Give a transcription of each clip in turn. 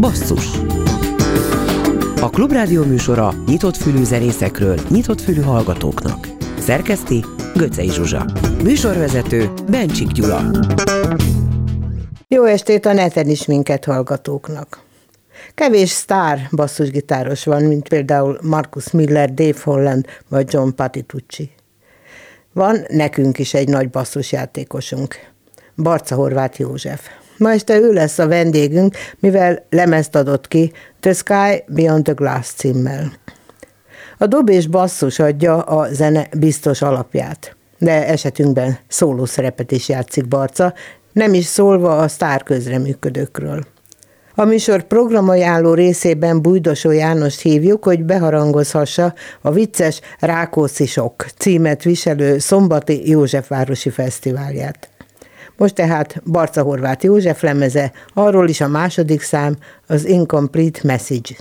Basszus A Klubrádió műsora nyitott fülű zenészekről, nyitott fülű hallgatóknak. Szerkeszti Göcej Zsuzsa. Műsorvezető Bencsik Gyula. Jó estét a neten is minket hallgatóknak. Kevés sztár basszusgitáros van, mint például Marcus Miller, Dave Holland vagy John Patitucci. Van nekünk is egy nagy basszusjátékosunk, Barca Horváth József. Ma este ő lesz a vendégünk, mivel lemezt adott ki The Sky Beyond the Glass címmel. A dob és basszus adja a zene biztos alapját, de esetünkben szóló szerepet is játszik Barca, nem is szólva a sztár közreműködőkről. A műsor programajánló részében Bújdosó Jánost hívjuk, hogy beharangozhassa a vicces Rákóczi Sok címet viselő Szombati Józsefvárosi Fesztiválját. Most tehát Barca Horváth József lemeze, arról is a második szám, az Incomplete Message.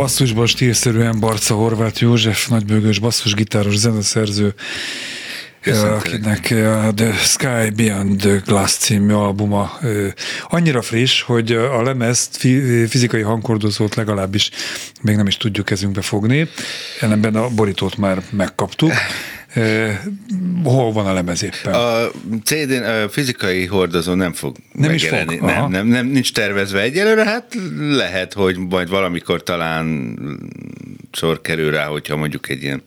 Basszusban stílszerűen Barca Horváth József, nagybőgős basszusgitáros zeneszerző, akinek a The Sky Beyond the Glass című albuma annyira friss, hogy a lemezt, fizikai hangkordozót legalábbis még nem is tudjuk kezünkbe fogni, ellenben a borítót már megkaptuk. Hol van a lemez éppen? A cd a fizikai hordozó nem fog nem megjelenni. Is fog? Nem, nem, nem, nincs tervezve egyelőre, hát lehet, hogy majd valamikor talán sor kerül rá, hogyha mondjuk egy ilyen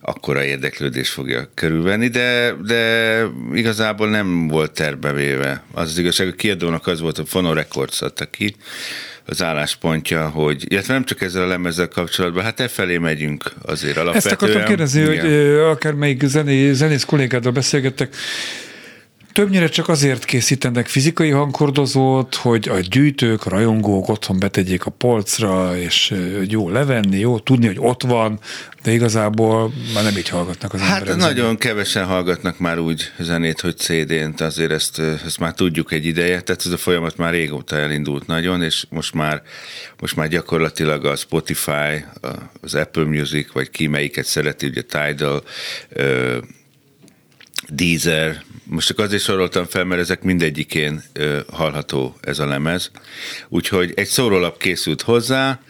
akkora érdeklődés fogja körülvenni, de, de igazából nem volt terbevéve. Az az igazság, hogy kiadónak az volt, a Fono Records adta ki, az álláspontja, hogy, illetve nem csak ezzel a lemezzel kapcsolatban, hát e felé megyünk azért alapvetően. Ezt akartam kérdezni, igen. hogy akár melyik zené, zenész kollégáddal beszélgettek, Többnyire csak azért készítenek fizikai hangkordozót, hogy a gyűjtők, a rajongók otthon betegyék a polcra, és jó levenni, jó tudni, hogy ott van, de igazából már nem így hallgatnak az hát emberek. Hát nagyon zenét. kevesen hallgatnak már úgy zenét, hogy CD-n, azért ezt, ezt már tudjuk egy ideje, tehát ez a folyamat már régóta elindult nagyon, és most már, most már gyakorlatilag a Spotify, az Apple Music, vagy ki melyiket szereti, ugye Tidal, Deezer, most csak azért soroltam fel, mert ezek mindegyikén ö, hallható ez a lemez. Úgyhogy egy szórólap készült hozzá,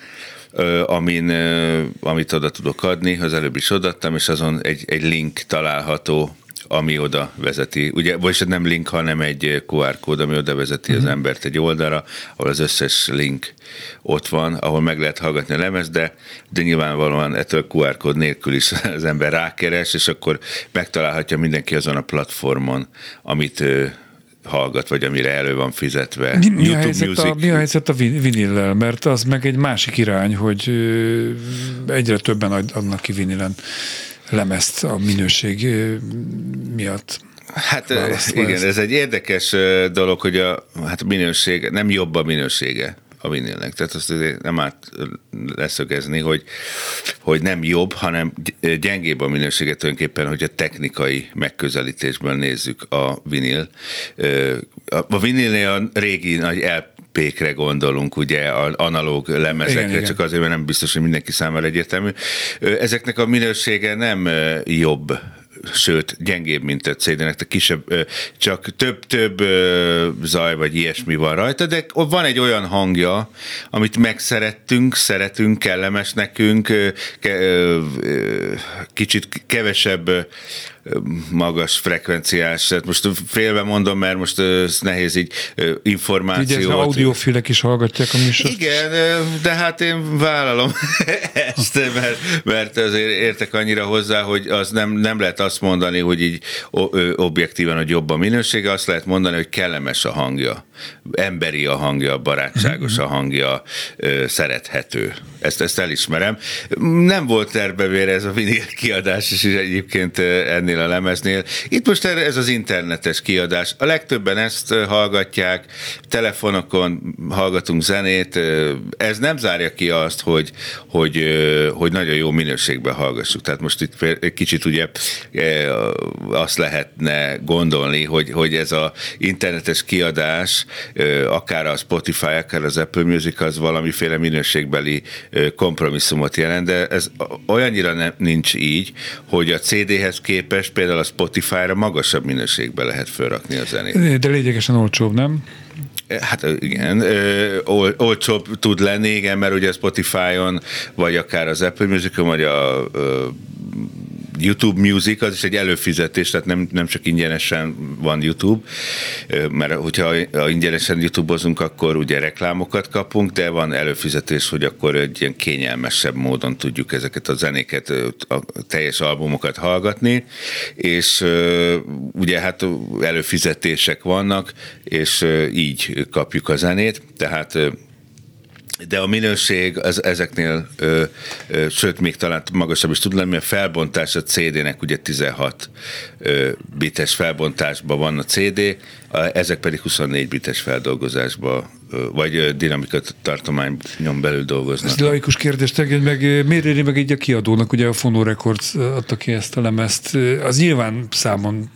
ö, amin, ö, amit oda tudok adni, az előbb is odaadtam, és azon egy, egy link található ami oda vezeti. Ugye, vagyis nem link, hanem egy QR kód, ami oda vezeti uh-huh. az mhm. embert egy oldalra, ahol az összes link ott van, ahol meg lehet hallgatni a lemez, de, de nyilvánvalóan ettől QR kód nélkül is az ember rákeres, és akkor megtalálhatja mindenki azon a platformon, amit hallgat, vagy amire elő van fizetve. Mi, mi, a, helyzet a, mi a helyzet a vinillel? Mert az meg egy másik irány, hogy egyre többen adnak ki vinilen lemezt a minőség miatt. Hát igen, ez egy érdekes dolog, hogy a, hát minőség, nem jobb a minősége a vinilnek. Tehát azt nem árt leszögezni, hogy, hogy nem jobb, hanem gyengébb a minősége tulajdonképpen, hogy a technikai megközelítésből nézzük a vinil. A vinilnél a régi nagy pékre gondolunk, ugye, az analóg lemezekre, igen, csak igen. azért, mert nem biztos, hogy mindenki számára egyértelmű. Ezeknek a minősége nem jobb sőt, gyengébb, mint a CD-nek, kisebb, csak több-több zaj vagy ilyesmi van rajta, de van egy olyan hangja, amit megszerettünk, szeretünk, kellemes nekünk, kicsit kevesebb magas frekvenciás, tehát most félve mondom, mert most ez nehéz így információt. Így audiofilek is hallgatják a műsort. Igen, de hát én vállalom ezt, mert, mert azért értek annyira hozzá, hogy az nem, nem lehet azt mondani, hogy így objektíven, hogy jobb a minősége, azt lehet mondani, hogy kellemes a hangja, emberi a hangja, barátságos a hangja, szerethető. Ezt, ezt elismerem. Nem volt tervbe ez a vinil kiadás, és egyébként ennél a lemeznél. Itt most ez az internetes kiadás. A legtöbben ezt hallgatják, telefonokon hallgatunk zenét. Ez nem zárja ki azt, hogy, hogy, hogy nagyon jó minőségben hallgassuk. Tehát most itt egy kicsit ugye azt lehetne gondolni, hogy, hogy ez a internetes kiadás, akár a Spotify, akár az Apple Music, az valamiféle minőségbeli kompromisszumot jelent, de ez olyannyira nem, nincs így, hogy a CD-hez képest például a Spotify-ra magasabb minőségben lehet felrakni a zenét. De lényegesen olcsóbb, nem? Hát igen, ol, olcsóbb tud lenni, igen, mert ugye a Spotify-on, vagy akár az Apple Music-on, vagy a, a YouTube Music az is egy előfizetés, tehát nem, nem csak ingyenesen van YouTube, mert hogyha ingyenesen YouTube-ozunk, akkor ugye reklámokat kapunk, de van előfizetés, hogy akkor egy ilyen kényelmesebb módon tudjuk ezeket a zenéket, a teljes albumokat hallgatni, és ugye hát előfizetések vannak, és így kapjuk a zenét, tehát de a minőség az ezeknél, ö, ö, sőt, még talán magasabb is tud lenni, a felbontás a CD-nek ugye 16 ö, bites felbontásban van a CD, ezek pedig 24 bites feldolgozásban vagy dinamikat tartományon belül dolgoznak. Ez laikus kérdés, tegyen meg, miért éri meg így a kiadónak, ugye a Fono Records adta ki ezt a lemezt, az nyilván számon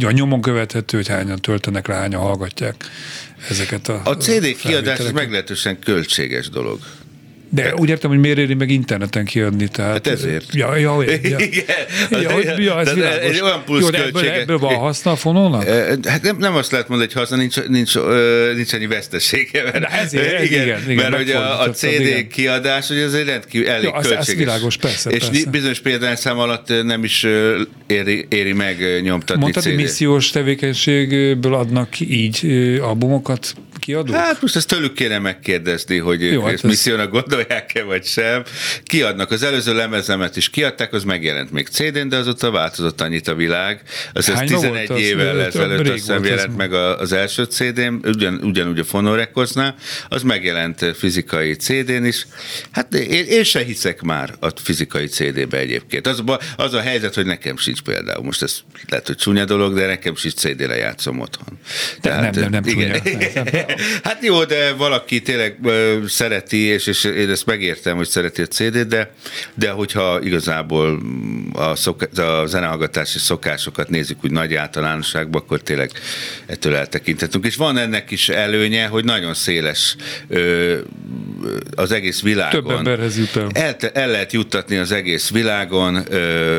a nyomon követhető, hogy hányan töltenek rá, hányan hallgatják ezeket a A CD kiadás meglehetősen költséges dolog. De úgy értem, hogy miért éri meg interneten kiadni. Tehát, Hát ezért. Ja, ja, ja. Igen. Ja, hogy- ja, ez egy olyan plusz Jó, de ebből, ebből van haszna a fonónak? Hát nem, nem azt lehet mondani, hogy haszna, nincs, nincs, nincs annyi vesztesége. Mert, De ezért, ez igen, igen, igen, mert hogy a, a CD igen. kiadás, hogy ez egy rendkívül elég Ja, az- ez költséges. világos, persze, És persze. bizonyos példányszám alatt nem is éri, éri meg nyomtatni Mondtad, hogy CD-t. missziós tevékenységből adnak így albumokat kiadók? Hát most ezt tőlük kéne megkérdezni, hogy Jó, ők hát ezt ez- missziónak gondolják-e, vagy sem. Kiadnak, az előző lemezemet is kiadták, az megjelent még CD-n, de azóta változott annyit a világ. Az, Hányba 11 volt az? évvel ezelőtt azt hiszem ez jelent meg az első CD-n, ugyan, ugyanúgy a Fonorekoznál, az megjelent fizikai CD-n is. Hát én, én se hiszek már a fizikai CD-be egyébként. Az, az a helyzet, hogy nekem sincs például. Most ez lehet, hogy csúnya dolog, de nekem sincs CD-re játszom otthon. nem, nem, nem igen. csúnya. Nem, nem. Hát jó, de valaki tényleg szereti, és, és én ezt megértem, hogy szereti a CD-t, de, de hogyha igazából a, szok, a zenehallgatási szokásokat nézzük úgy nagy általánosságban, akkor tényleg ettől eltekinthetünk. És van ennek is előnye, hogy nagyon széles ö, az egész világon. Több emberhez jut el. El, el lehet juttatni az egész világon,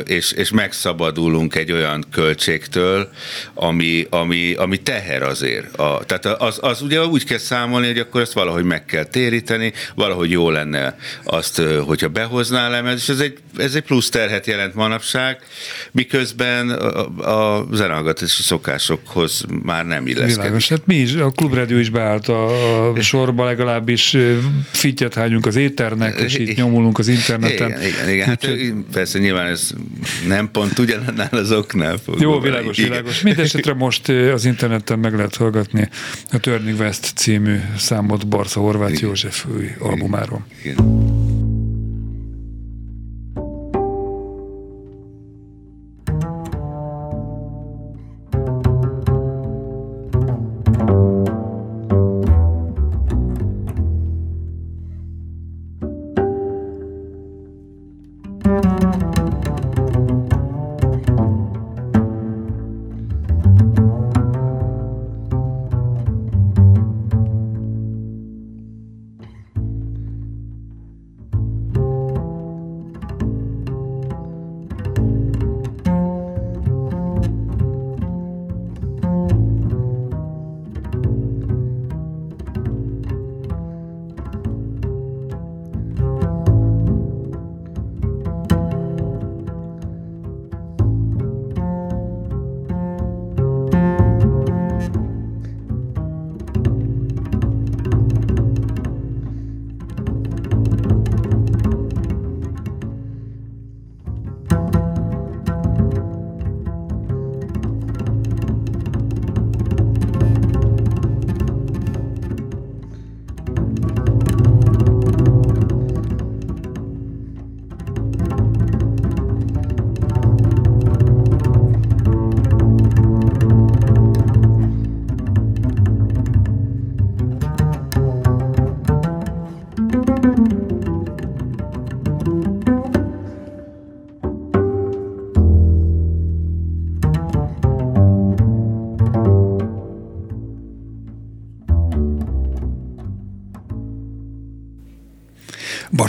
és, és megszabadulunk egy olyan költségtől, ami, ami, ami teher azért. A, tehát az, az ugye úgy kell számolni, hogy akkor ezt valahogy meg kell téríteni, valahogy jó lenne azt, hogyha behozná lemez, és ez egy, ez egy plusz terhet jelent manapság, miközben a, a zenehallgatási szokásokhoz már nem illeszkedik. Világos. Hát mi is, a klubrádió is beállt a, a sorba, legalábbis fittyet hányunk az éternek, és így nyomulunk az interneten. Igen, igen, igen. Hát Úgyhogy- persze nyilván ez nem pont ugyanannál az oknál fog. Jó, világos, Igen. világos. Mindenesetre most az interneten meg lehet hallgatni a Turning West című számot Barca Horváth József új albumáról. Igen.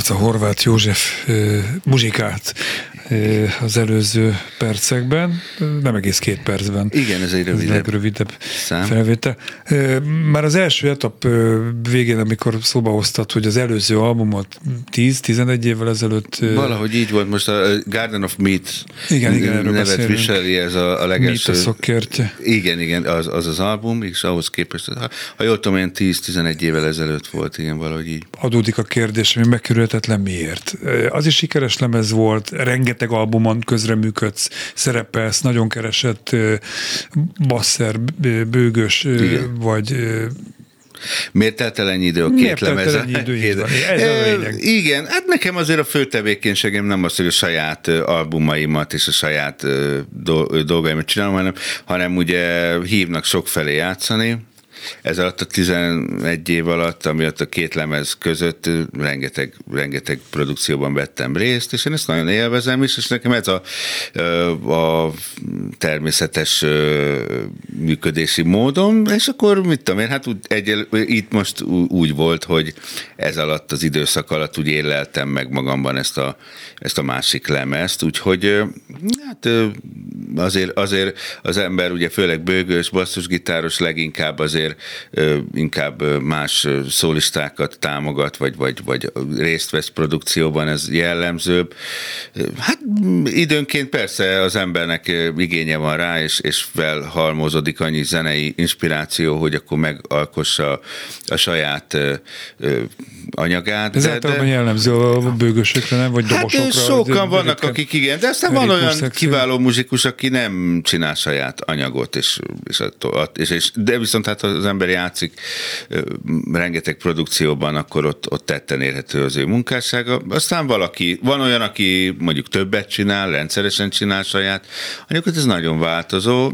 Barca Horváth József ö, az előző percekben, nem egész két percben. Igen, ez egy Ez rövidebb legrövidebb szám. felvétel. Már az első etap végén, amikor szóba hoztad, hogy az előző albumot 10-11 évvel ezelőtt Valahogy így volt most a Garden of Meat Igen, igen, nevet beszélünk. viseli ez a, a legelső. Mítoszok kertje. Igen, igen, az, az az album, és ahhoz képest, ha, ha jól tudom, én 10-11 évvel ezelőtt volt, igen, valahogy így. adódik a kérdés, hogy megkerülhetetlen miért. Az is sikeres lemez volt, rengeteg albumon közreműködsz, szerepelsz, nagyon keresett basszer, bőgös, Igen. vagy Miért telt el ennyi idő a két? Így van. Ez a Ö, lényeg. Igen, hát nekem azért a fő tevékenységem nem az, hogy a saját albumaimat és a saját dolgaimat csinálom, hanem, hanem ugye hívnak sokfelé játszani, ez alatt a 11 év alatt, ami ott a két lemez között rengeteg, rengeteg produkcióban vettem részt, és én ezt nagyon élvezem is, és nekem ez a, a természetes működési módom, és akkor mit tudom én, hát úgy, egy, itt most úgy volt, hogy ez alatt az időszak alatt úgy éleltem meg magamban ezt a, ezt a másik lemezt, úgyhogy hát azért, azért az ember ugye főleg bőgős, basszusgitáros leginkább azért inkább más szólistákat támogat, vagy, vagy, vagy részt vesz produkcióban, ez jellemzőbb. Hát időnként persze az embernek igénye van rá, és, és felhalmozódik annyi zenei inspiráció, hogy akkor megalkossa a saját anyagát. Ez de, általában de, jellemző a bőgösökre, nem? Vagy hát dobosokra? Hát sokan vannak, akik igen, de aztán van olyan szexi. kiváló muzsikus, aki nem csinál saját anyagot, és, és, és, és, de viszont hát az ember játszik rengeteg produkcióban, akkor ott, ott tetten érhető az ő munkássága. Aztán valaki, van olyan, aki mondjuk többet csinál, rendszeresen csinál saját anyagot, ez nagyon változó.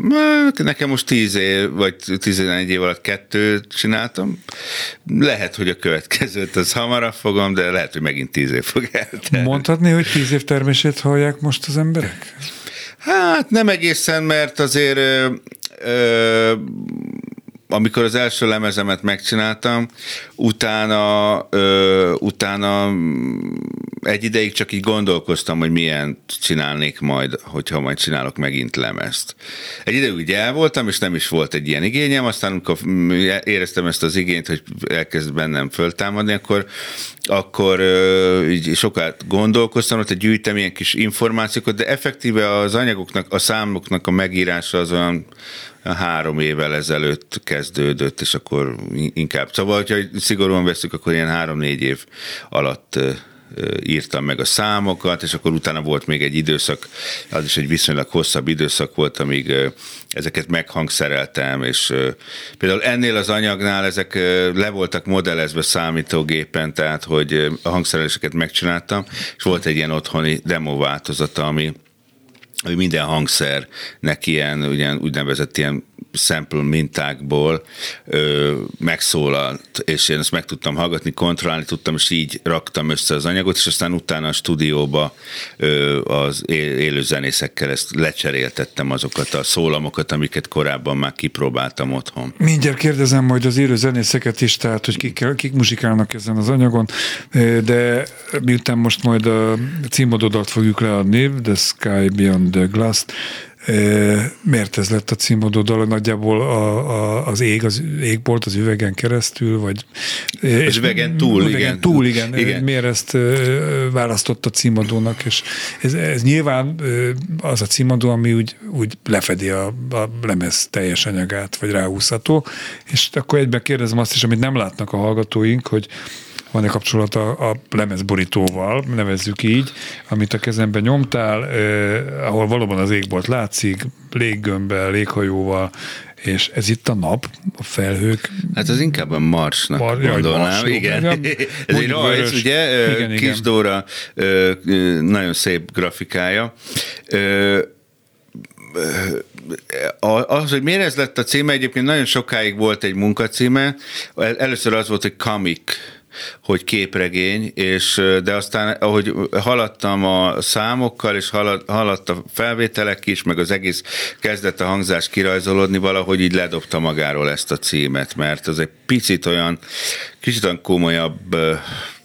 Nekem most tíz év, vagy tizenegy év alatt kettőt csináltam. Lehet, hogy a következőt az hamarabb fogom, de lehet, hogy megint tíz év fog eltenni. Mondhatni, hogy tíz év termését hallják most az emberek? Hát nem egészen, mert azért ö, ö, amikor az első lemezemet megcsináltam, utána, ö, utána egy ideig csak így gondolkoztam, hogy milyen csinálnék majd, hogyha majd csinálok megint lemezt. Egy ideig úgy el voltam, és nem is volt egy ilyen igényem, aztán amikor éreztem ezt az igényt, hogy elkezd bennem föltámadni, akkor, akkor így sokat gondolkoztam, hogy gyűjtem ilyen kis információkat, de effektíve az anyagoknak, a számoknak a megírása az olyan három évvel ezelőtt kezdődött, és akkor inkább. Szóval, hogyha szigorúan veszük, akkor ilyen három-négy év alatt írtam meg a számokat, és akkor utána volt még egy időszak, az is egy viszonylag hosszabb időszak volt, amíg ezeket meghangszereltem, és például ennél az anyagnál ezek le voltak modellezve számítógépen, tehát hogy a hangszereléseket megcsináltam, és volt egy ilyen otthoni demo változata, ami hogy minden hangszernek ilyen, ugyan, úgynevezett ilyen sample mintákból ö, megszólalt, és én ezt meg tudtam hallgatni, kontrollálni tudtam, és így raktam össze az anyagot, és aztán utána a stúdióba ö, az élő zenészekkel ezt lecseréltettem azokat a szólamokat, amiket korábban már kipróbáltam otthon. Mindjárt kérdezem majd az élő zenészeket is, tehát hogy kik, kik muzsikálnak ezen az anyagon, de miután most majd a címadodat fogjuk leadni, The Sky Beyond the Glass-t, Miért ez lett a címadó dal? Nagyjából a, a, az ég, az égbolt az üvegen keresztül, vagy... Az üvegen túl, üvegen igen. Túl, igen. igen. Miért ezt választott a címadónak? És ez, ez nyilván az a címadó, ami úgy, úgy lefedi a, a lemez teljes anyagát, vagy ráhúzható. És akkor egyben kérdezem azt is, amit nem látnak a hallgatóink, hogy van-e kapcsolata a lemezborítóval, nevezzük így, amit a kezemben nyomtál, eh, ahol valóban az égbolt látszik, léggömbbel, léghajóval, és ez itt a nap, a felhők. Hát az inkább a Marsnak Mar- gondolnám. Mars, igen. ez egy rajz, ugye? Igen, Kis igen. Dóra nagyon szép grafikája az, hogy miért ez lett a címe, egyébként nagyon sokáig volt egy munkacíme. Először az volt, hogy comic hogy képregény, és, de aztán ahogy haladtam a számokkal, és halad, haladt a felvételek is, meg az egész kezdett a hangzás kirajzolódni, valahogy így ledobta magáról ezt a címet, mert az egy picit olyan, kicsit olyan komolyabb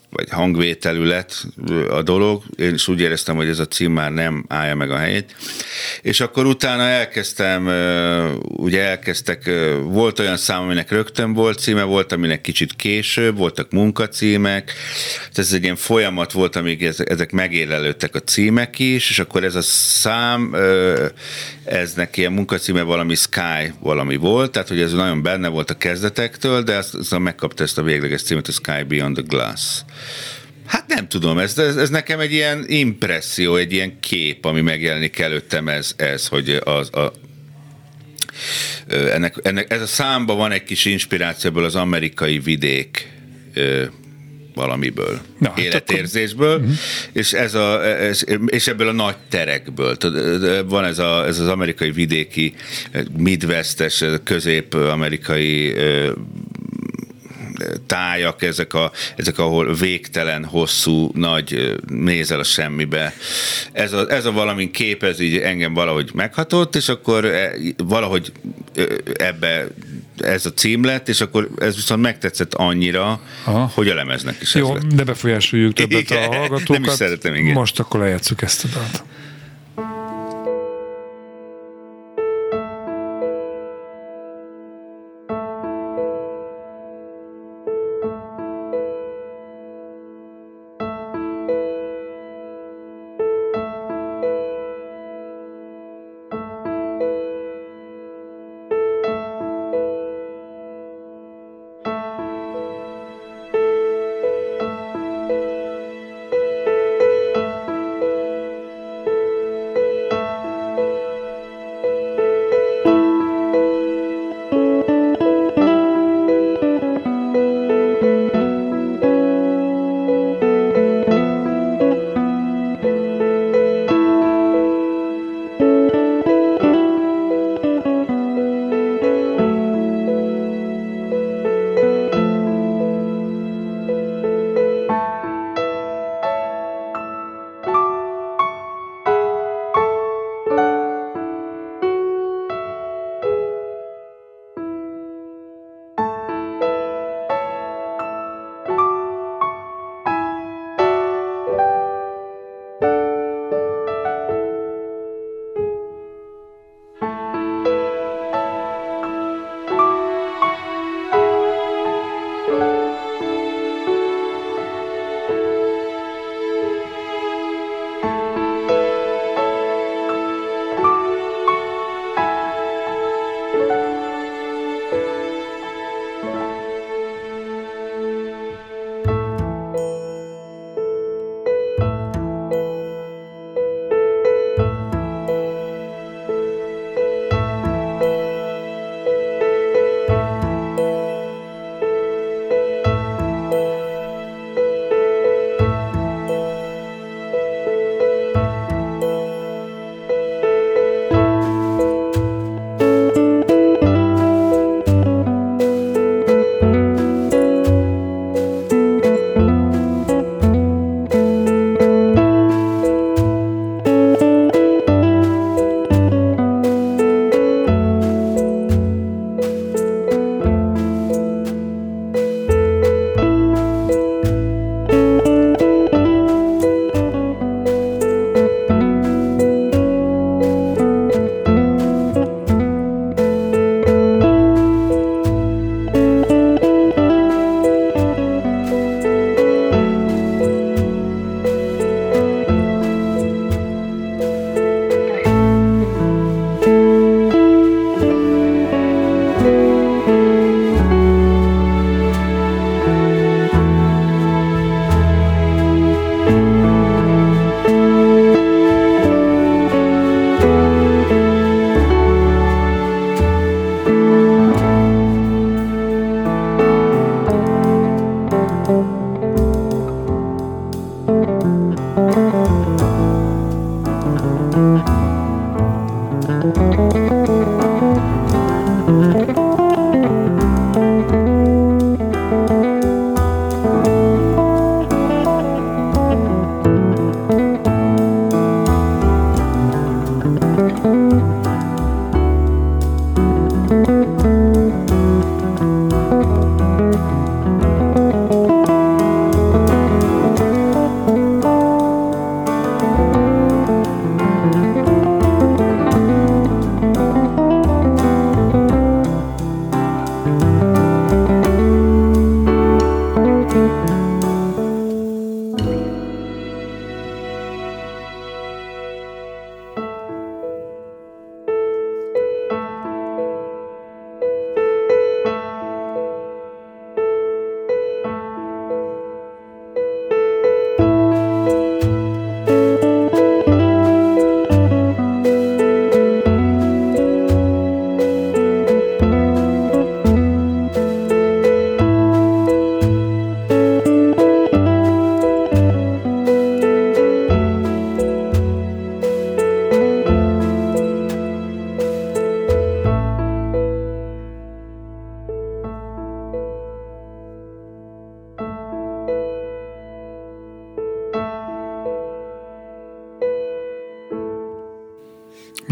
vagy hangvételű lett a dolog, én is úgy éreztem, hogy ez a cím már nem állja meg a helyét. És akkor utána elkezdtem, ugye elkezdtek, volt olyan szám, aminek rögtön volt címe, volt, aminek kicsit később, voltak munkacímek, ez egy ilyen folyamat volt, amíg ezek megélelődtek a címek is, és akkor ez a szám, eznek ilyen munkacíme valami Sky valami volt, tehát hogy ez nagyon benne volt a kezdetektől, de azt, azt megkapta ezt a végleges címet, a Sky Beyond the Glass. Hát nem tudom, ez, ez, ez nekem egy ilyen impresszió, egy ilyen kép, ami megjelenik előttem, ez, ez hogy az, a, ennek, ennek, ez a számba van egy kis inspirációból az amerikai vidék valamiből, Na, hát életérzésből, akkor... Mhm. és, ez a, ez, és ebből a nagy terekből. Van ez, a, ez az amerikai vidéki, midwestes, közép-amerikai tájak, ezek, a, ezek ahol végtelen, hosszú, nagy nézel a semmibe. Ez a, ez a valamin kép, ez így engem valahogy meghatott, és akkor valahogy ebbe ez a cím lett, és akkor ez viszont megtetszett annyira, Aha. hogy a lemeznek is Jó, ez lett. de befolyásoljuk többet igen, a hallgatókat. Nem is szeretem, igen. Most akkor lejátszuk ezt a dalt.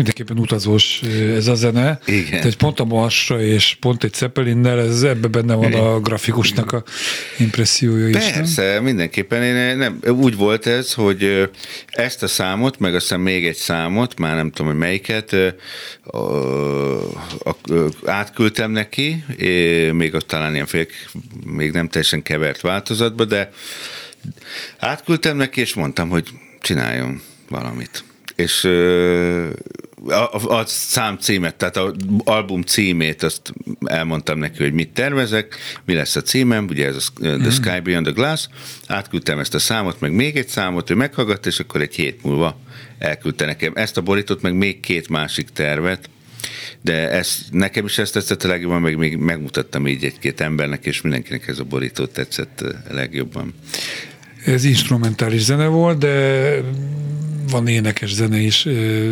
Mindenképpen utazós ez a zene. Igen. Tehát pont a Marsra és pont egy Zeppelinnel, ez ebbe benne van a grafikusnak a impressziója is. Persze, nem? mindenképpen. Én nem, úgy volt ez, hogy ezt a számot, meg aztán még egy számot, már nem tudom, hogy melyiket, átküldtem neki, még ott talán ilyen fél, még nem teljesen kevert változatba, de átküldtem neki, és mondtam, hogy csináljon valamit. És a, a szám címet, tehát az album címét, azt elmondtam neki, hogy mit tervezek, mi lesz a címem, ugye ez a The mhm. Sky Beyond the Glass, átküldtem ezt a számot, meg még egy számot, ő meghallgatta, és akkor egy hét múlva elküldte nekem ezt a borítót, meg még két másik tervet, de ez, nekem is ezt tetszett a legjobban, meg még megmutattam így egy-két embernek, és mindenkinek ez a borító tetszett a legjobban. Ez instrumentális zene volt, de van énekes zene is,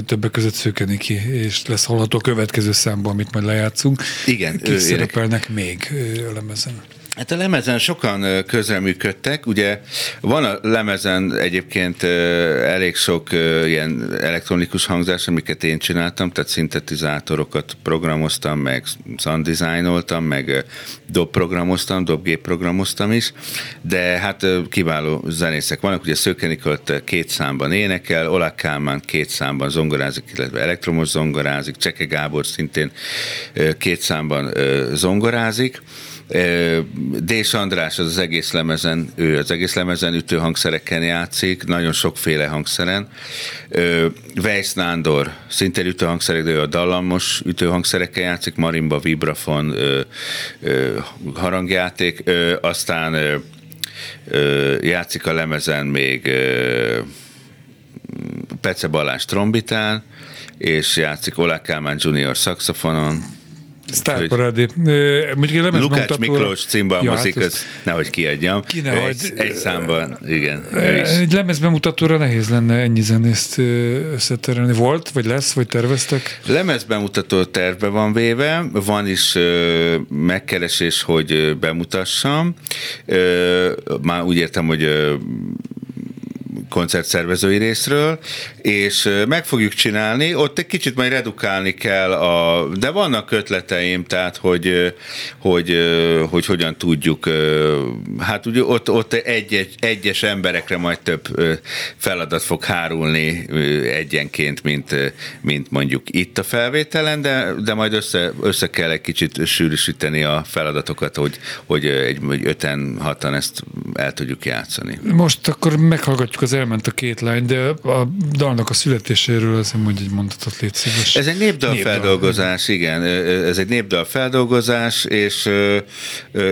többek között Szőkeniki, és lesz hallható a következő számban, amit majd lejátszunk. Igen. Kik szerepelnek még a lemezen? Hát a lemezen sokan közreműködtek, ugye van a lemezen egyébként elég sok ilyen elektronikus hangzás, amiket én csináltam, tehát szintetizátorokat programoztam, meg sound designoltam, meg dobprogramoztam, dobgépprogramoztam is, de hát kiváló zenészek vannak, ugye Szőke Nikolt két számban énekel, Olak Kálmán két számban zongorázik, illetve elektromos zongorázik, Cseke Gábor szintén két számban zongorázik, Dés András az, az egész lemezen, ő az egész lemezen ütőhangszereken játszik, nagyon sokféle hangszeren. Weiss Nándor szintén ütőhangszerek, de ő a dallamos ütőhangszereken játszik, marimba, vibrafon, harangjáték, aztán játszik a lemezen még Pece Balázs trombitán, és játszik Olá Kálmán Junior szaxofonon, Sztárparádi. Lukács Miklós címbalmozik, ja, hát az nehogy kiadjam. Ki ne egy, egy számban, igen. Egy lemezbemutatóra nehéz lenne ennyi zenészt összeterelni. Volt, vagy lesz, vagy terveztek? Lemezbemutató terve van véve, van is megkeresés, hogy bemutassam. Már úgy értem, hogy koncertszervezői részről, és meg fogjuk csinálni, ott egy kicsit majd redukálni kell, a, de vannak ötleteim, tehát hogy, hogy, hogy hogyan tudjuk, hát ugye ott, ott egy, egy, egyes emberekre majd több feladat fog hárulni egyenként, mint, mint mondjuk itt a felvételen, de, de majd össze, össze kell egy kicsit sűrűsíteni a feladatokat, hogy, hogy egy öten, hatan ezt el tudjuk játszani. Most akkor meghallgatjuk az elment a két lány, de a dalnak a születéséről azt mondja egy mondatot légy szíves. Ez egy népdal, népdal feldolgozás, igen. Ez egy népdal feldolgozás, és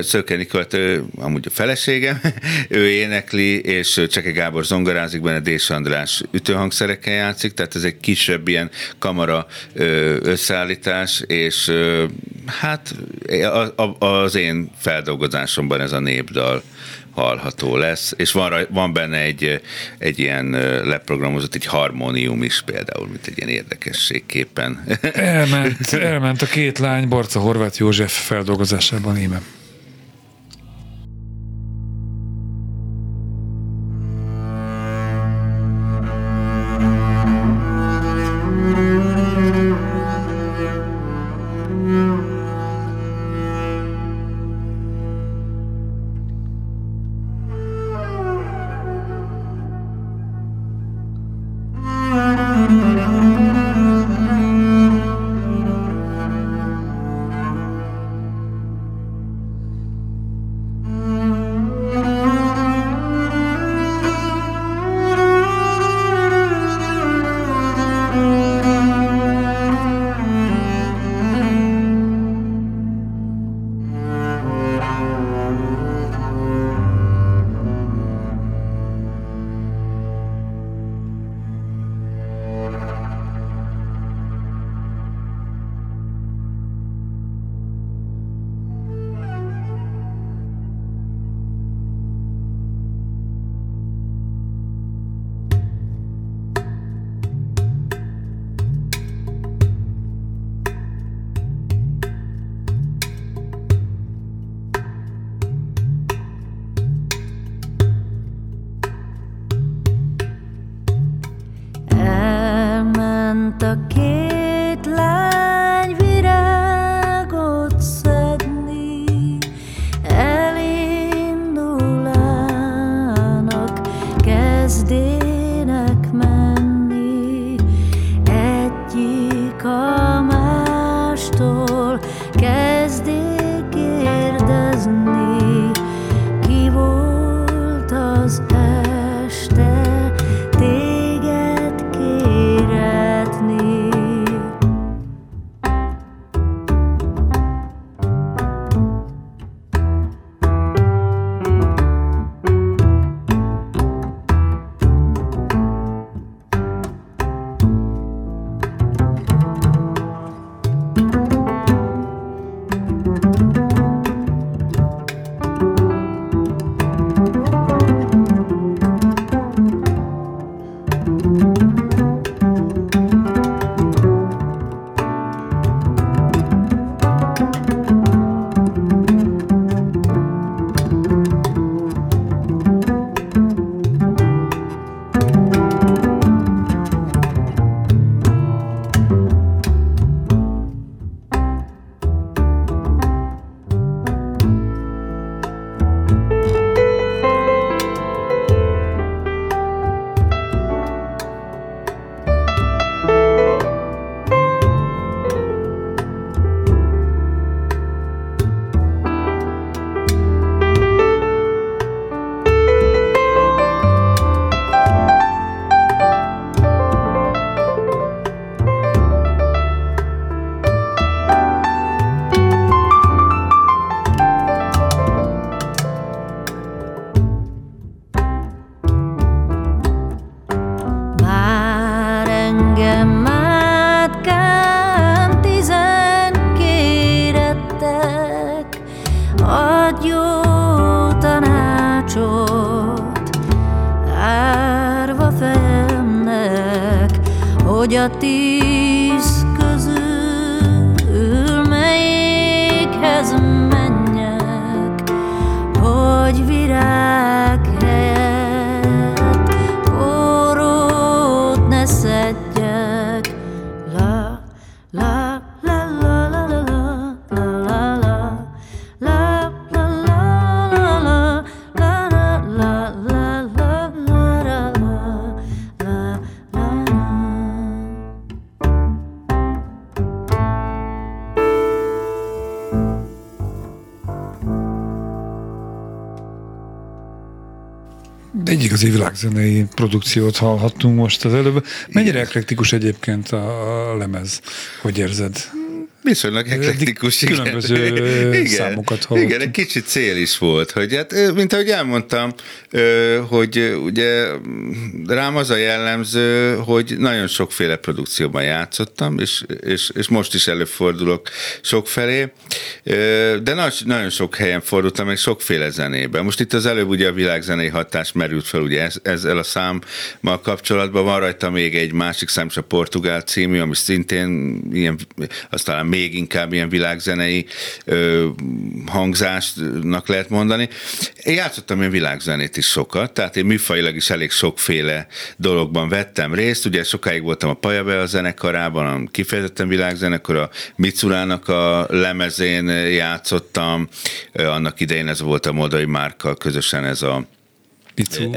Szöke Nikolt, amúgy a feleségem, ő énekli, és Cseke Gábor zongorázik benne, Dés András ütőhangszerekkel játszik, tehát ez egy kisebb ilyen kamara összeállítás, és hát az én feldolgozásomban ez a népdal hallható lesz, és van, van benne egy, egy ilyen leprogramozott, egy harmónium is például, mint egy ilyen érdekességképpen. Elment, elment a két lány Barca Horváth József feldolgozásában íme. Santo que világzenei produkciót hallhattunk most az előbb. Mennyire eklektikus egyébként a lemez? Hogy érzed? Viszonylag eklektikus, igen. Különböző számokat hallottunk. Igen, egy kicsit cél is volt, hogy hát, mint ahogy elmondtam, hogy ugye rám az a jellemző, hogy nagyon sokféle produkcióban játszottam, és, és, és most is előfordulok sokfelé, de nagyon sok helyen fordultam meg sokféle zenében. Most itt az előbb ugye a világzenei hatás merült fel, ugye ezzel a számmal kapcsolatban van rajta még egy másik szám, a Portugál című, ami szintén ilyen, az talán még inkább ilyen világzenei ö, hangzásnak lehet mondani. Én játszottam ilyen világzenét is sokat, tehát én műfajilag is elég sokféle dologban vettem részt. Ugye sokáig voltam a Pajabe a zenekarában, kifejezetten világzenekar, a Mitsurának a lemezén játszottam, annak idején ez volt a Modai Márkkal közösen ez a Mitsu,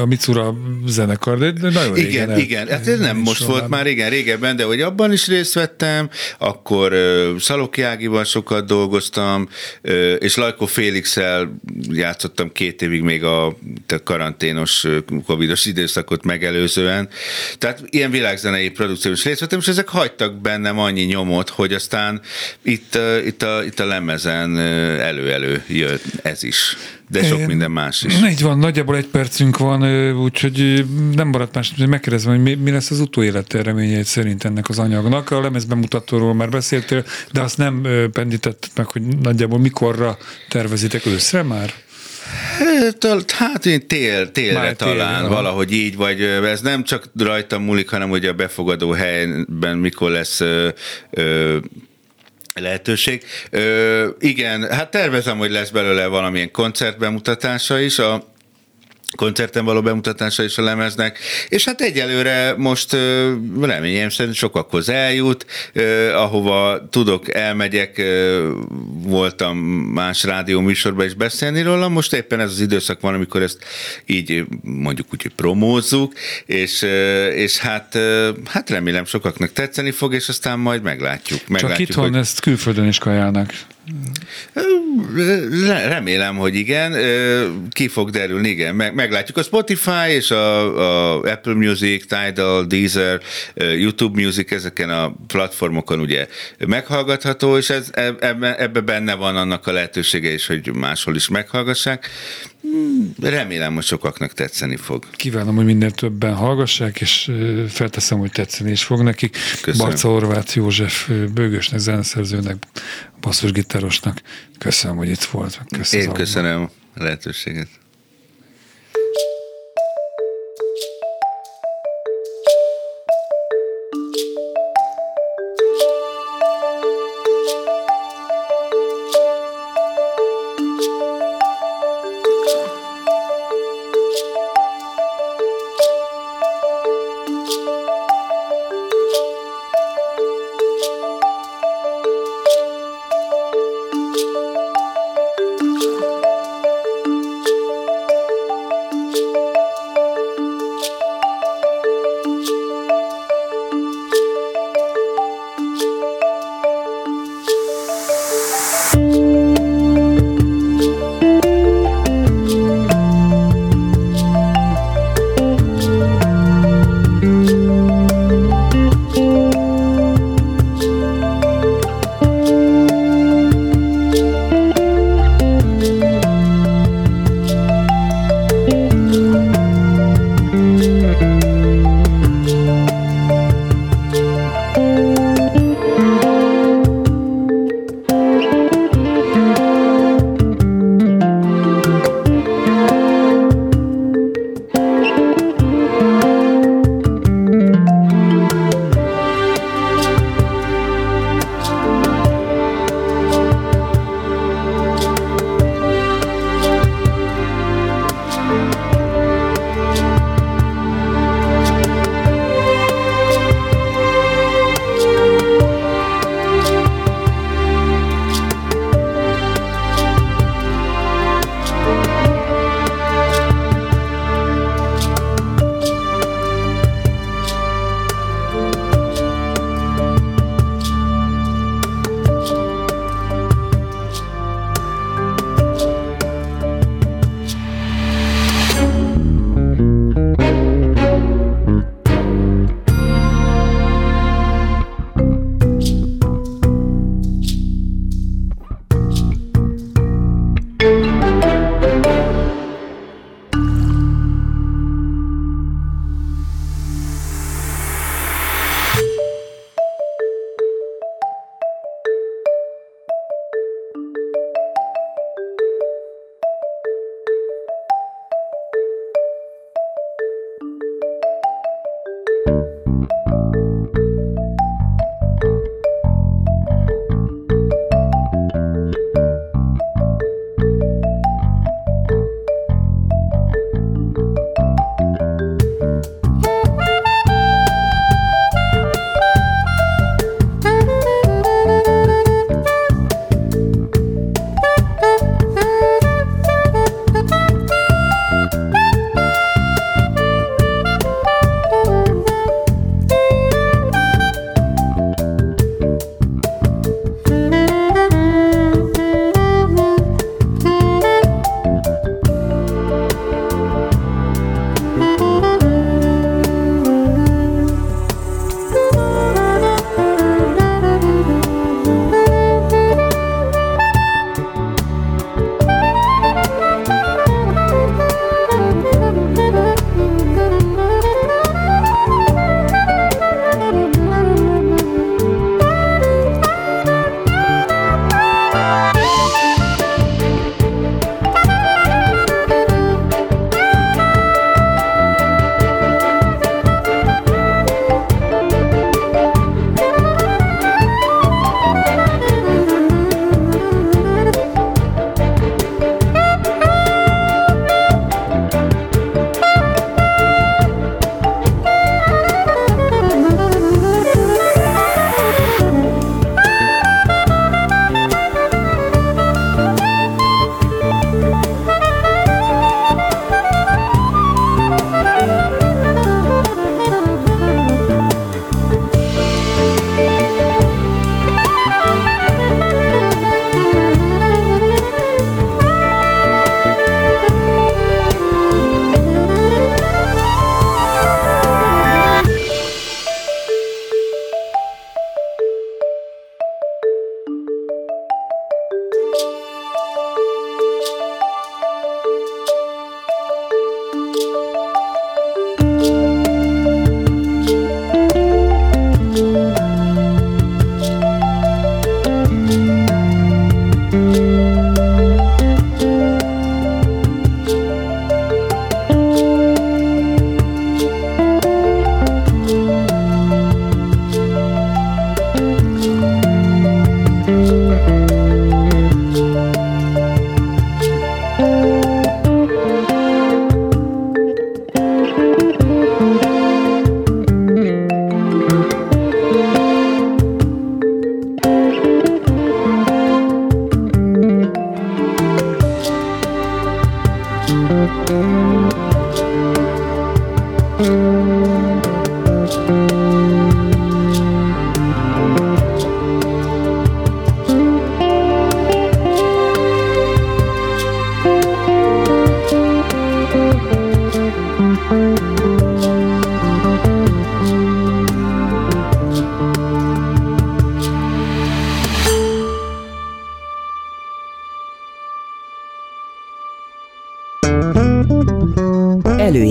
a Mitsura zenekar, de nagyon igen, régen. Igen, hát ez nem most volt már, igen, régebben, de hogy abban is részt vettem, akkor Szaloki Ágiban sokat dolgoztam, és Lajko Félixel játszottam két évig még a, karanténos, covidos időszakot megelőzően. Tehát ilyen világzenei produkcióban is részt vettem, és ezek hagytak bennem annyi nyomot, hogy aztán itt, itt, a, itt a lemezen elő-elő jött ez is de sok minden más is. Így van, nagyjából egy percünk van, úgyhogy nem maradt más, hogy megkérdezem, hogy mi, mi lesz az utóélete reményeit szerint ennek az anyagnak. A lemezbemutatóról már beszéltél, de azt nem pendített meg, hogy nagyjából mikorra tervezitek őszre már? Hát én tél, télre Már talán, tél, valahogy így, vagy ez nem csak rajtam múlik, hanem hogy a befogadó helyben mikor lesz ö, ö, lehetőség. Ö, igen, hát tervezem, hogy lesz belőle valamilyen koncertbemutatása is. A koncerten való bemutatása is a lemeznek, és hát egyelőre most reményem szerint sokakhoz eljut, ahova tudok, elmegyek, voltam más rádió műsorban is beszélni róla, most éppen ez az időszak van, amikor ezt így mondjuk úgy, hogy promózzuk, és, és hát, hát remélem sokaknak tetszeni fog, és aztán majd meglátjuk. meglátjuk Csak itthon hogy... ezt külföldön is kajálnak. Remélem, hogy igen. Ki fog derülni, igen. Meglátjuk a Spotify és a, a Apple Music, Tidal, Deezer, YouTube Music, ezeken a platformokon ugye meghallgatható, és ez, ebbe, ebbe benne van annak a lehetősége is, hogy máshol is meghallgassák. Hmm, remélem, hogy sokaknak tetszeni fog. Kívánom, hogy minél többen hallgassák, és felteszem, hogy tetszeni is fog nekik. Köszönöm. Barca Horváth József bőgösnek, zeneszerzőnek, basszusgitárosnak. Köszönöm, hogy itt volt. Köszönöm Én köszönöm a lehetőséget.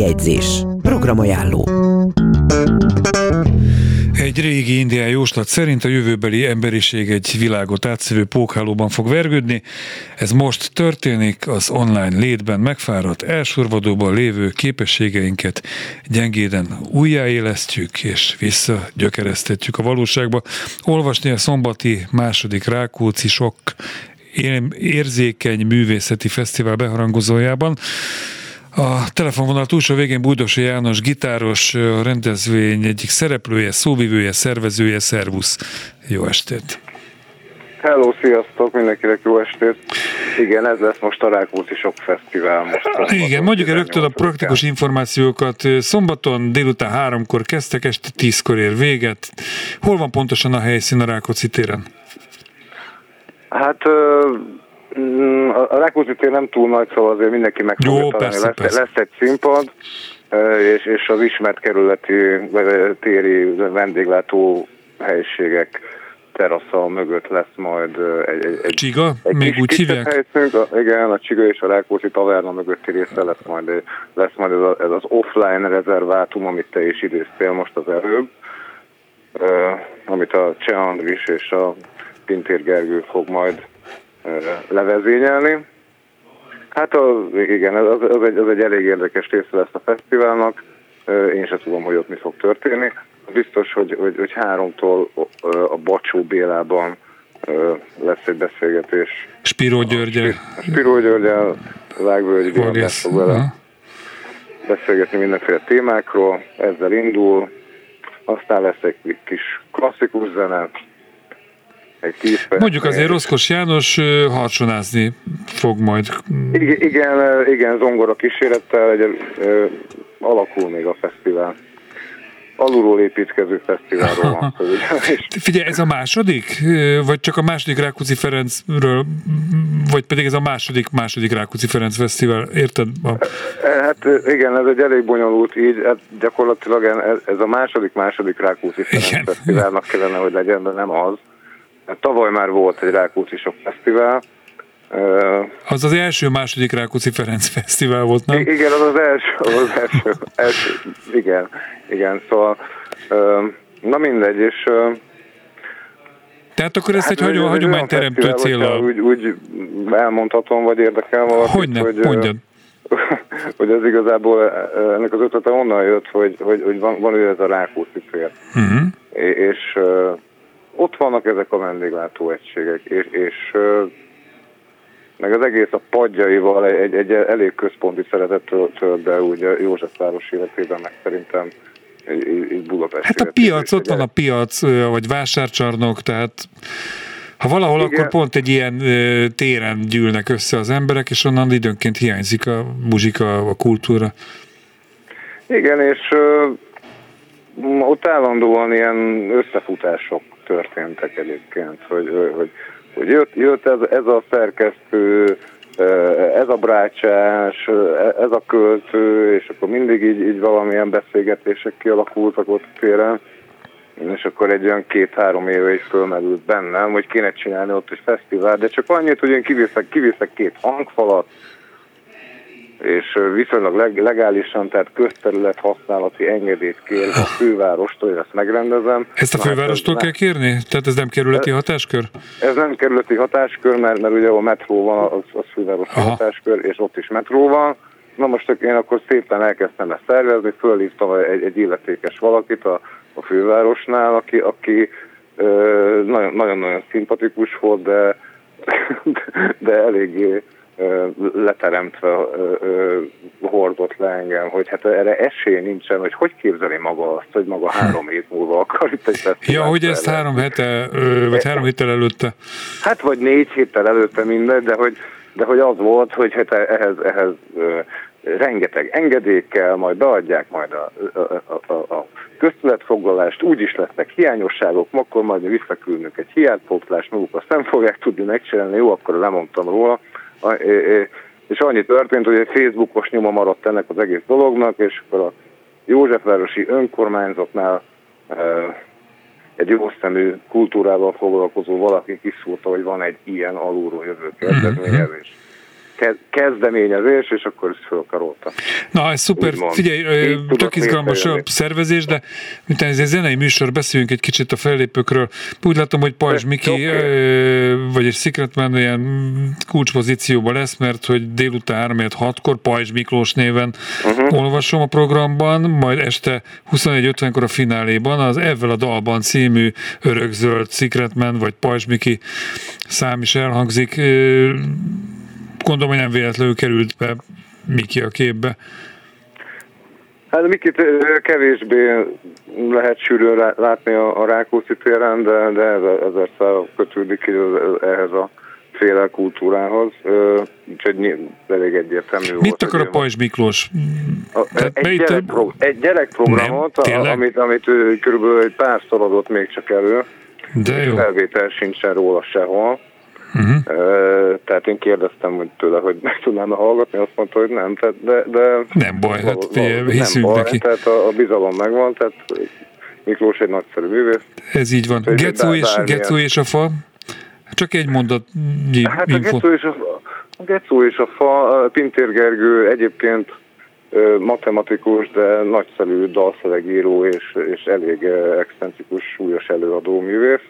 Előjegyzés. Programajánló. Egy régi indiai jóslat szerint a jövőbeli emberiség egy világot átszívő pókhálóban fog vergődni. Ez most történik, az online létben megfáradt, elsurvadóban lévő képességeinket gyengéden újjáélesztjük és visszagyökeresztetjük a valóságba. Olvasni a szombati második Rákóczi sok érzékeny művészeti fesztivál beharangozójában. A telefonvonal túlsó végén Bújdosi János gitáros rendezvény egyik szereplője, szóvivője, szervezője, szervusz. Jó estét! Hello, sziasztok, mindenkinek jó estét. Igen, ez lesz most a Rákóczi Sok Fesztivál. Most Igen, mondjuk el rögtön a praktikus információkat. Szombaton délután háromkor kezdtek, este tízkor ér véget. Hol van pontosan a helyszín a Rákóczi téren? Hát a Rákóczi tér nem túl nagy, szóval azért mindenki meg Jó, fogja persze, találni. Lesz, lesz egy színpad, és, és az ismert kerületi téri vendéglátó helyiségek terasza mögött lesz majd egy, egy, egy Csiga? egy Még úgy hívják? Helyszínünk, a, igen, a Csiga és a Rákóczi taverna mögötti része lesz majd, lesz majd ez, a, ez az offline rezervátum, amit te is idéztél most az előbb, amit a Cseh Andris és a Pintér Gergő fog majd levezényelni. Hát igen, az, az, egy, az egy elég érdekes része lesz a fesztiválnak. Én sem tudom, hogy ott mi fog történni. Biztos, hogy, hogy, hogy háromtól a Bacsó Bélában lesz egy beszélgetés. Spiró Györgyel. Spiró Györgyel, Györgyel Vargász. fog vele beszélgetni mindenféle témákról. Ezzel indul. Aztán lesz egy kis klasszikus zene, egy perc. Mondjuk azért Roszkos János harcsonázni fog majd. Igen, igen, igen, zongora kísérettel egy, ö, alakul még a fesztivál. Alulról építkező fesztiválról van szó. Figyelj, ez a második? Vagy csak a második Rákóczi Ferencről, vagy pedig ez a második, második Rákóczi Ferenc Fesztivál, érted? A, Hát ö, igen, ez egy elég bonyolult így, hát gyakorlatilag ez, ez a második, második Rákóczi Ferenc Igen. Fesztiválnak kellene, hogy legyen, de nem az. Hát Tavaly már volt egy Rákóczi Sok Fesztivál. Az az első második Rákóczi Ferenc Fesztivál volt, nem? I- Igen, az az első, az, az első, első, igen, igen, szóval, na mindegy, és Tehát akkor ezt hát egy hagyományteremtő olyan fesztivál, célra. Úgy, úgy elmondhatom, vagy érdekel valakit, Hogyne, hogy, mondjad. hogy ez igazából ennek az ötlete onnan jött, hogy, hogy, hogy van, van ő ez a Rákóczi tér. Uh-huh. É- és ott vannak ezek a vendéglátó egységek, és, és meg az egész a padjaival egy, egy elég központi szeretet tölt be úgy a Józsefváros életében, meg szerintem így, Budapest Hát a piac, ott egy van a piac, vagy vásárcsarnok, tehát ha valahol, Igen. akkor pont egy ilyen ö, téren gyűlnek össze az emberek, és onnan időnként hiányzik a muzsika, a kultúra. Igen, és ö, ott állandóan ilyen összefutások történtek egyébként, hogy, hogy, hogy, jött, jött ez, ez a szerkesztő, ö, ez a brácsás, ö, ez a költő, és akkor mindig így, így valamilyen beszélgetések kialakultak ott a téren, és akkor egy olyan két-három éve is fölmerült bennem, hogy kéne csinálni ott egy fesztivál, de csak annyit, hogy én kiviszek, kiviszek két hangfalat, és viszonylag leg, legálisan, tehát közterület használati engedélyt kér a fővárostól, hogy ezt megrendezem. Ezt a Na, hát fővárostól ez, kell kérni? Tehát ez nem kerületi hatáskör? Ez nem kerületi hatáskör, mert, mert ugye a metró van, az, az fővárosi Aha. hatáskör, és ott is metró van. Na most én akkor szépen elkezdtem ezt szervezni, fölhívtam egy, egy illetékes valakit a, a fővárosnál, aki, aki nagyon-nagyon szimpatikus volt, de, de eléggé ö, leteremtve hordott le engem, hogy hát erre esély nincsen, hogy hogy képzeli maga azt, hogy maga három év múlva akar itt egy Ja, hogy ezt szervezni. három hete, vagy három héttel előtte. Hát vagy négy héttel előtte mindegy, de hogy, de hogy az volt, hogy hát ehhez, ehhez rengeteg engedély kell, majd beadják majd a, a, a, a, köztudatfoglalást, úgy is lesznek hiányosságok, akkor majd visszaküldünk egy hiánypótlást, maguk azt nem fogják tudni megcsinálni, jó, akkor lemondtam róla. És annyi történt, hogy egy Facebookos nyoma maradt ennek az egész dolognak, és akkor a Józsefvárosi önkormányzatnál ö, egy jó szemű kultúrával foglalkozó valaki kiszúrta, hogy van egy ilyen alulról jövő kezdeményezés. ke- kezdeményezés, és akkor ezt fölkarolta. Na, ez szuper. Úgymond. Figyelj, Így tök izgalmas a szervezés, de miután ez egy zenei műsor, beszéljünk egy kicsit a fellépőkről. Úgy látom, hogy Pajzs Miki, vagy egy Secretman olyan kulcspozícióban lesz, mert hogy délután 3 6-kor Pajzs Miklós néven uh-huh. olvasom a programban, majd este 21.50-kor a fináléban az Ezzel a dalban című örökzöld Secretman, vagy Pajzs Miki szám is elhangzik. Gondolom, hogy nem véletlenül került be Miki a képbe. Hát Mikit kevésbé lehet sűrűn lá- látni a, a Rákóczi téren, de, de ez, ezerszer kötődik így az- ehhez a féle kultúrához, úgyhogy elég egyértelmű volt. Mit akar a Pajzs Miklós? A, egy, melyik- gyerekpro, egy gyerekprogramot, Nem, a, amit, amit ő körülbelül egy párszor adott még csak elő, De jó. felvétel sincsen róla sehol. Uh-huh. Tehát én kérdeztem hogy tőle, hogy meg tudnám -e hallgatni, azt mondta, hogy nem, tehát, de, de Nem baj, hát figyelj, való- hiszünk nem baj, neki. Tehát a, a bizalom megvan, tehát Miklós egy nagyszerű művész. Ez így van. Gecó és. Gecó és a fa. Csak egy mondat Hát a info. Gecó és a, a Gecó és a fa, a Pintér Gergő egyébként matematikus, de nagyszerű dalszövegíró és, és elég excentrikus, súlyos előadó művész.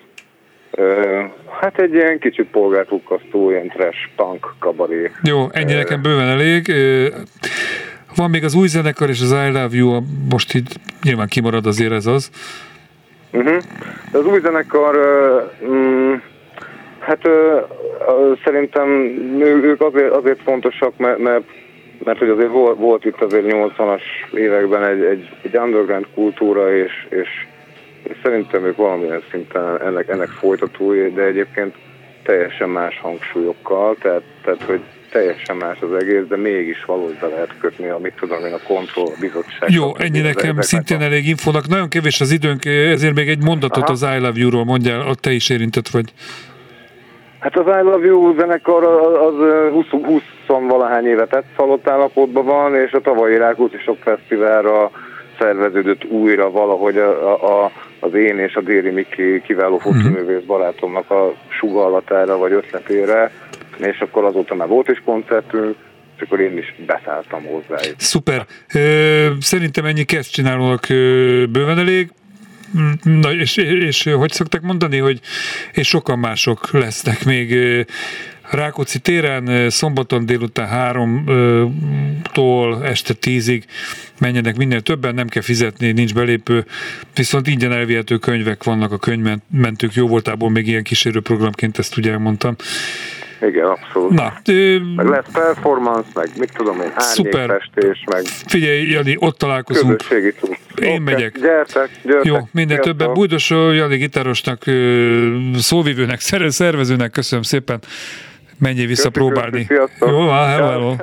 Hát egy ilyen kicsit polgárpukkasztó, ilyen trash, punk, kabaré. Jó, ennyi nekem bőven elég. Van még az új zenekar és az I Love You, most így nyilván kimarad azért ez az. Uh-huh. Az új zenekar, mm, hát szerintem ők azért, azért fontosak, mert, mert, mert hogy azért volt, volt itt azért 80-as években egy, egy, egy underground kultúra, és, és szerintem ők valamilyen szinten ennek, ennek folytatói, de egyébként teljesen más hangsúlyokkal, tehát, tehát hogy teljesen más az egész, de mégis valahogy be lehet kötni, amit tudom én, a kontroll a bizottság. Jó, ennyi nekem szintén a- elég infónak. Nagyon kevés az időnk, ezért még egy mondatot Aha. az I Love You-ról mondjál, ott te is érintett vagy. Hát az I Love You zenekar az 20, 20 valahány éve tett szalott állapotban van, és a tavalyi Rákóczi Sok Fesztiválra szerveződött újra valahogy a, a, a, az én és a Déri Miki kiváló fotóművész barátomnak a sugallatára vagy ötletére, és akkor azóta már volt is koncertünk, és akkor én is beszálltam hozzá. Szuper. Szerintem ennyi kezd csinálónak bőven elég. Na, és, és hogy szokták mondani, hogy és sokan mások lesznek még Rákóczi téren szombaton délután háromtól este tízig menjenek minél többen, nem kell fizetni, nincs belépő, viszont ingyen elvihető könyvek vannak a könyvmentők jó voltából, még ilyen kísérőprogramként ezt ugye elmondtam. Igen, abszolút. Na, ö, Meg lesz performance, meg mit tudom én, Szuper. árnyékfestés, meg figyelj, Jani, ott találkozunk. közösségi. Én Oké, megyek. Gyertek, gyertek. Jó, minden Sziasztok. többen. Bújdosó Jani gitárosnak, szóvivőnek, szer- szervezőnek köszönöm szépen. Menjél vissza Köszi, próbálni. köszi. Jó, van, hello, hello.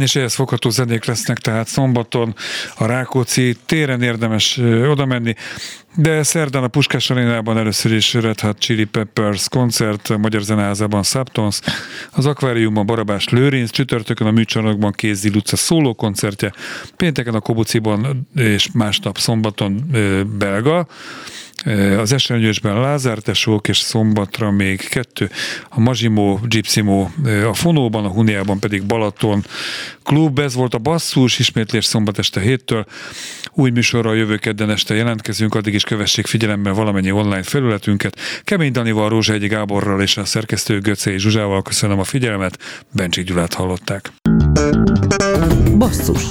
Ilyen és ehhez fogható zenék lesznek tehát szombaton a Rákóczi téren érdemes oda menni, de szerdán a Puskás Arénában először is Red Hot Chili Peppers koncert, a Magyar Zeneházában Subtons, az Akváriumban Barabás Lőrinc, csütörtökön a műcsarnokban Kézi Luca szóló koncertje, pénteken a Kobuciban és másnap szombaton belga, az esernyősben Lázár tesók, és szombatra még kettő, a Mazsimó, Gypsimo a Fonóban, a Huniában pedig Balaton klub, ez volt a basszus, ismétlés szombat este héttől. Új műsorral jövő kedden este jelentkezünk, addig is kövessék figyelemben valamennyi online felületünket. Kemény Danival, Rózsa Egyi Gáborral és a szerkesztő Göcé Zsuzsával köszönöm a figyelmet, Bencsik Gyulát hallották. Basszus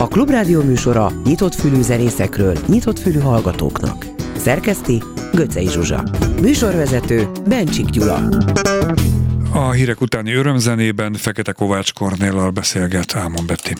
a Klubrádió műsora nyitott fülű zenészekről, nyitott fülű hallgatóknak. Szerkeszti Göcej Zsuzsa. Műsorvezető Bencsik Gyula. A hírek utáni örömzenében Fekete Kovács Kornéllal beszélget Ámon Betty.